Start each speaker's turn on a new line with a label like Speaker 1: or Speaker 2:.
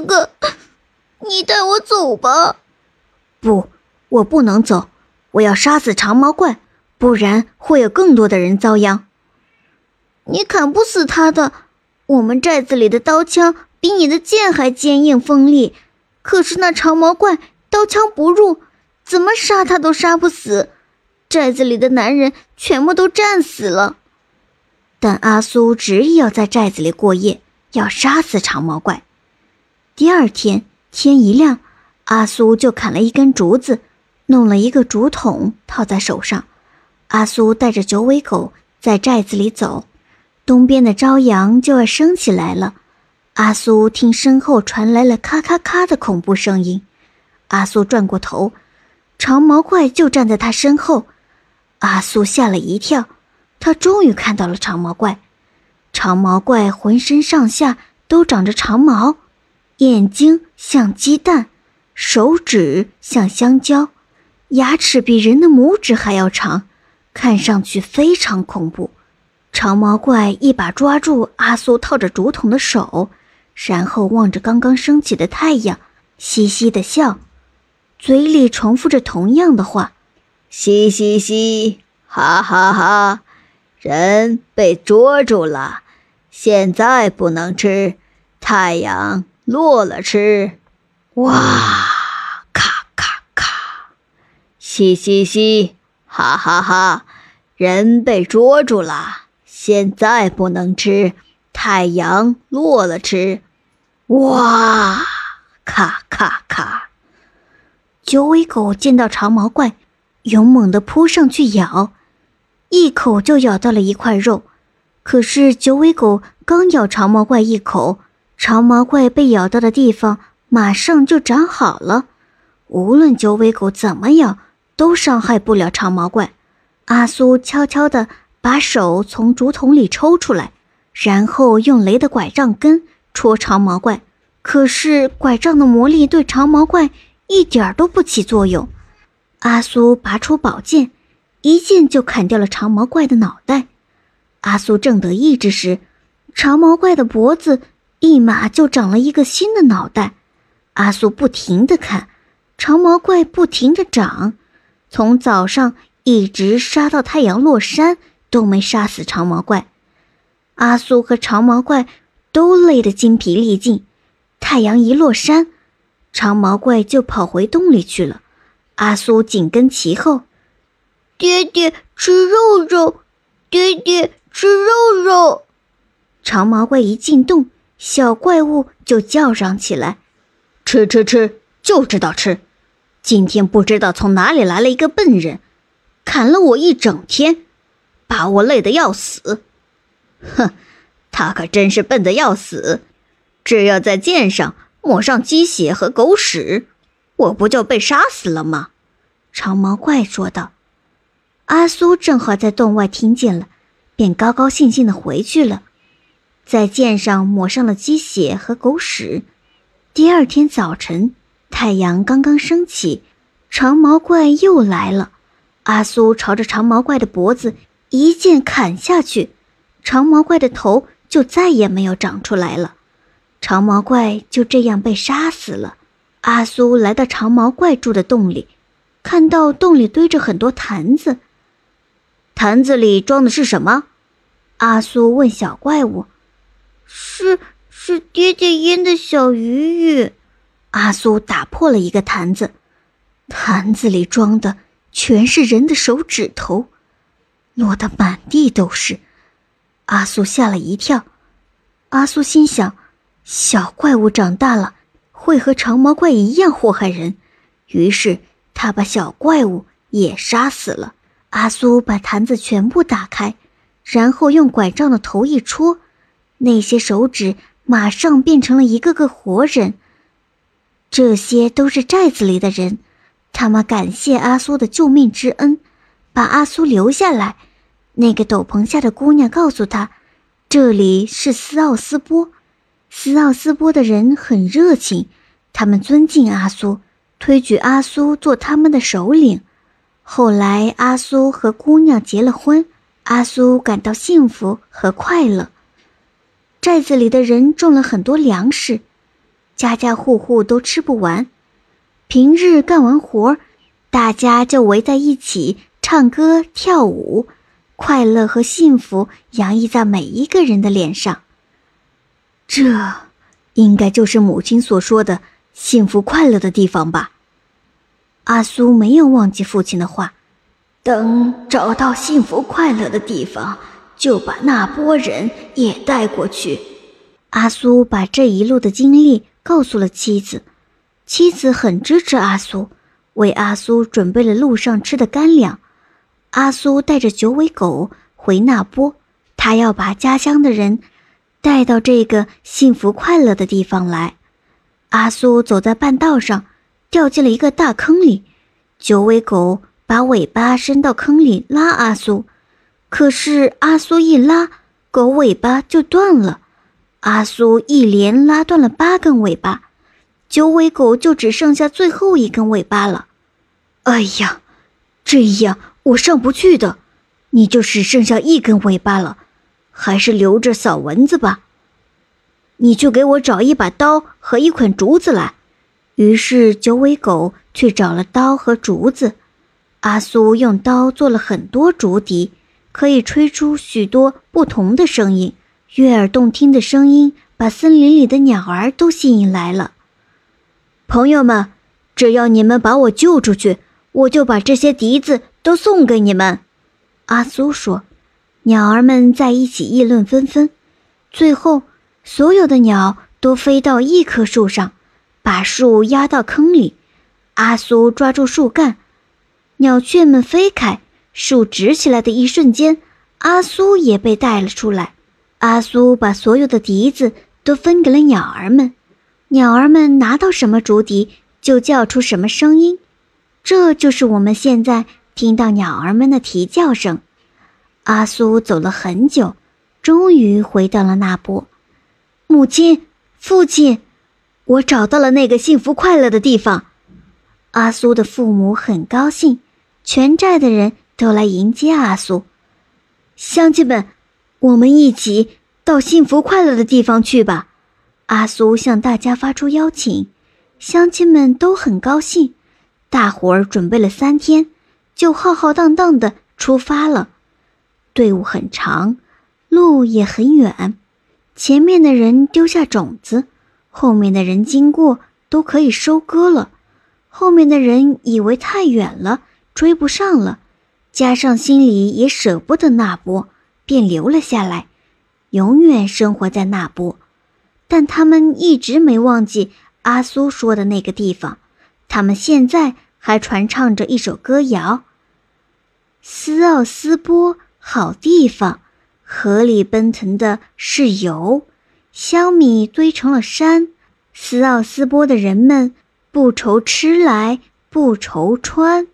Speaker 1: 哥哥，你带我走吧。
Speaker 2: 不，我不能走，我要杀死长毛怪，不然会有更多的人遭殃。
Speaker 1: 你砍不死他的，我们寨子里的刀枪比你的剑还坚硬锋利，可是那长毛怪刀枪不入，怎么杀他都杀不死。寨子里的男人全部都战死了，
Speaker 2: 但阿苏执意要在寨子里过夜，要杀死长毛怪。第二天天一亮，阿苏就砍了一根竹子，弄了一个竹筒套在手上。阿苏带着九尾狗在寨子里走，东边的朝阳就要升起来了。阿苏听身后传来了咔咔咔的恐怖声音，阿苏转过头，长毛怪就站在他身后。阿苏吓了一跳，他终于看到了长毛怪。长毛怪浑身上下都长着长毛，眼睛像鸡蛋，手指像香蕉，牙齿比人的拇指还要长，看上去非常恐怖。长毛怪一把抓住阿苏套着竹筒的手，然后望着刚刚升起的太阳，嘻嘻的笑，嘴里重复着同样的话。
Speaker 3: 嘻嘻嘻，哈哈哈！人被捉住了，现在不能吃，太阳落了吃。哇，咔咔咔！嘻嘻嘻，哈哈哈！人被捉住了，现在不能吃，太阳落了吃。哇，咔咔咔！
Speaker 2: 九尾狗见到长毛怪。勇猛地扑上去咬，一口就咬到了一块肉。可是九尾狗刚咬长毛怪一口，长毛怪被咬到的地方马上就长好了。无论九尾狗怎么咬，都伤害不了长毛怪。阿苏悄悄地把手从竹筒里抽出来，然后用雷的拐杖根戳长毛怪。可是拐杖的魔力对长毛怪一点都不起作用。阿苏拔出宝剑，一剑就砍掉了长毛怪的脑袋。阿苏正得意之时，长毛怪的脖子立马就长了一个新的脑袋。阿苏不停地砍，长毛怪不停地长，从早上一直杀到太阳落山，都没杀死长毛怪。阿苏和长毛怪都累得精疲力尽。太阳一落山，长毛怪就跑回洞里去了。阿苏紧跟其后，
Speaker 1: 爹爹吃肉肉，爹爹吃肉肉。
Speaker 2: 长毛怪一进洞，小怪物就叫嚷起来：“
Speaker 3: 吃吃吃，就知道吃！今天不知道从哪里来了一个笨人，砍了我一整天，把我累得要死。哼，他可真是笨得要死！只要在剑上抹上鸡血和狗屎。”我不就被杀死了吗？
Speaker 2: 长毛怪说道。阿苏正好在洞外听见了，便高高兴兴的回去了，在剑上抹上了鸡血和狗屎。第二天早晨，太阳刚刚升起，长毛怪又来了。阿苏朝着长毛怪的脖子一剑砍下去，长毛怪的头就再也没有长出来了，长毛怪就这样被杀死了。阿苏来到长毛怪住的洞里，看到洞里堆着很多坛子。
Speaker 3: 坛子里装的是什么？
Speaker 2: 阿苏问小怪物。
Speaker 1: 是是爹爹腌的小鱼鱼。
Speaker 2: 阿苏打破了一个坛子，坛子里装的全是人的手指头，落得满地都是。阿苏吓了一跳。阿苏心想：小怪物长大了。会和长毛怪一样祸害人，于是他把小怪物也杀死了。阿苏把坛子全部打开，然后用拐杖的头一戳，那些手指马上变成了一个个活人。这些都是寨子里的人，他们感谢阿苏的救命之恩，把阿苏留下来。那个斗篷下的姑娘告诉他，这里是斯奥斯波。斯奥斯波的人很热情，他们尊敬阿苏，推举阿苏做他们的首领。后来，阿苏和姑娘结了婚，阿苏感到幸福和快乐。寨子里的人种了很多粮食，家家户户都吃不完。平日干完活，大家就围在一起唱歌跳舞，快乐和幸福洋溢在每一个人的脸上。这，应该就是母亲所说的幸福快乐的地方吧。阿苏没有忘记父亲的话，等找到幸福快乐的地方，就把那波人也带过去。阿苏把这一路的经历告诉了妻子，妻子很支持阿苏，为阿苏准备了路上吃的干粮。阿苏带着九尾狗回那波，他要把家乡的人带到这个幸福快乐的地方来。阿苏走在半道上。掉进了一个大坑里，九尾狗把尾巴伸到坑里拉阿苏，可是阿苏一拉，狗尾巴就断了。阿苏一连拉断了八根尾巴，九尾狗就只剩下最后一根尾巴了。哎呀，这样我上不去的，你就只剩下一根尾巴了，还是留着扫蚊子吧。你去给我找一把刀和一捆竹子来。于是九尾狗去找了刀和竹子，阿苏用刀做了很多竹笛，可以吹出许多不同的声音，悦耳动听的声音把森林里的鸟儿都吸引来了。朋友们，只要你们把我救出去，我就把这些笛子都送给你们。阿苏说。鸟儿们在一起议论纷纷，最后所有的鸟都飞到一棵树上。把树压到坑里，阿苏抓住树干，鸟雀们飞开。树直起来的一瞬间，阿苏也被带了出来。阿苏把所有的笛子都分给了鸟儿们，鸟儿们拿到什么竹笛就叫出什么声音，这就是我们现在听到鸟儿们的啼叫声。阿苏走了很久，终于回到了那波。母亲，父亲。我找到了那个幸福快乐的地方，阿苏的父母很高兴，全寨的人都来迎接阿苏。乡亲们，我们一起到幸福快乐的地方去吧！阿苏向大家发出邀请，乡亲们都很高兴。大伙儿准备了三天，就浩浩荡荡的出发了。队伍很长，路也很远，前面的人丢下种子。后面的人经过都可以收割了，后面的人以为太远了，追不上了，加上心里也舍不得那波，便留了下来，永远生活在那波。但他们一直没忘记阿苏说的那个地方，他们现在还传唱着一首歌谣：“斯奥斯波好地方，河里奔腾的是油。”香米堆成了山，斯奥斯波的人们不愁吃来不愁穿。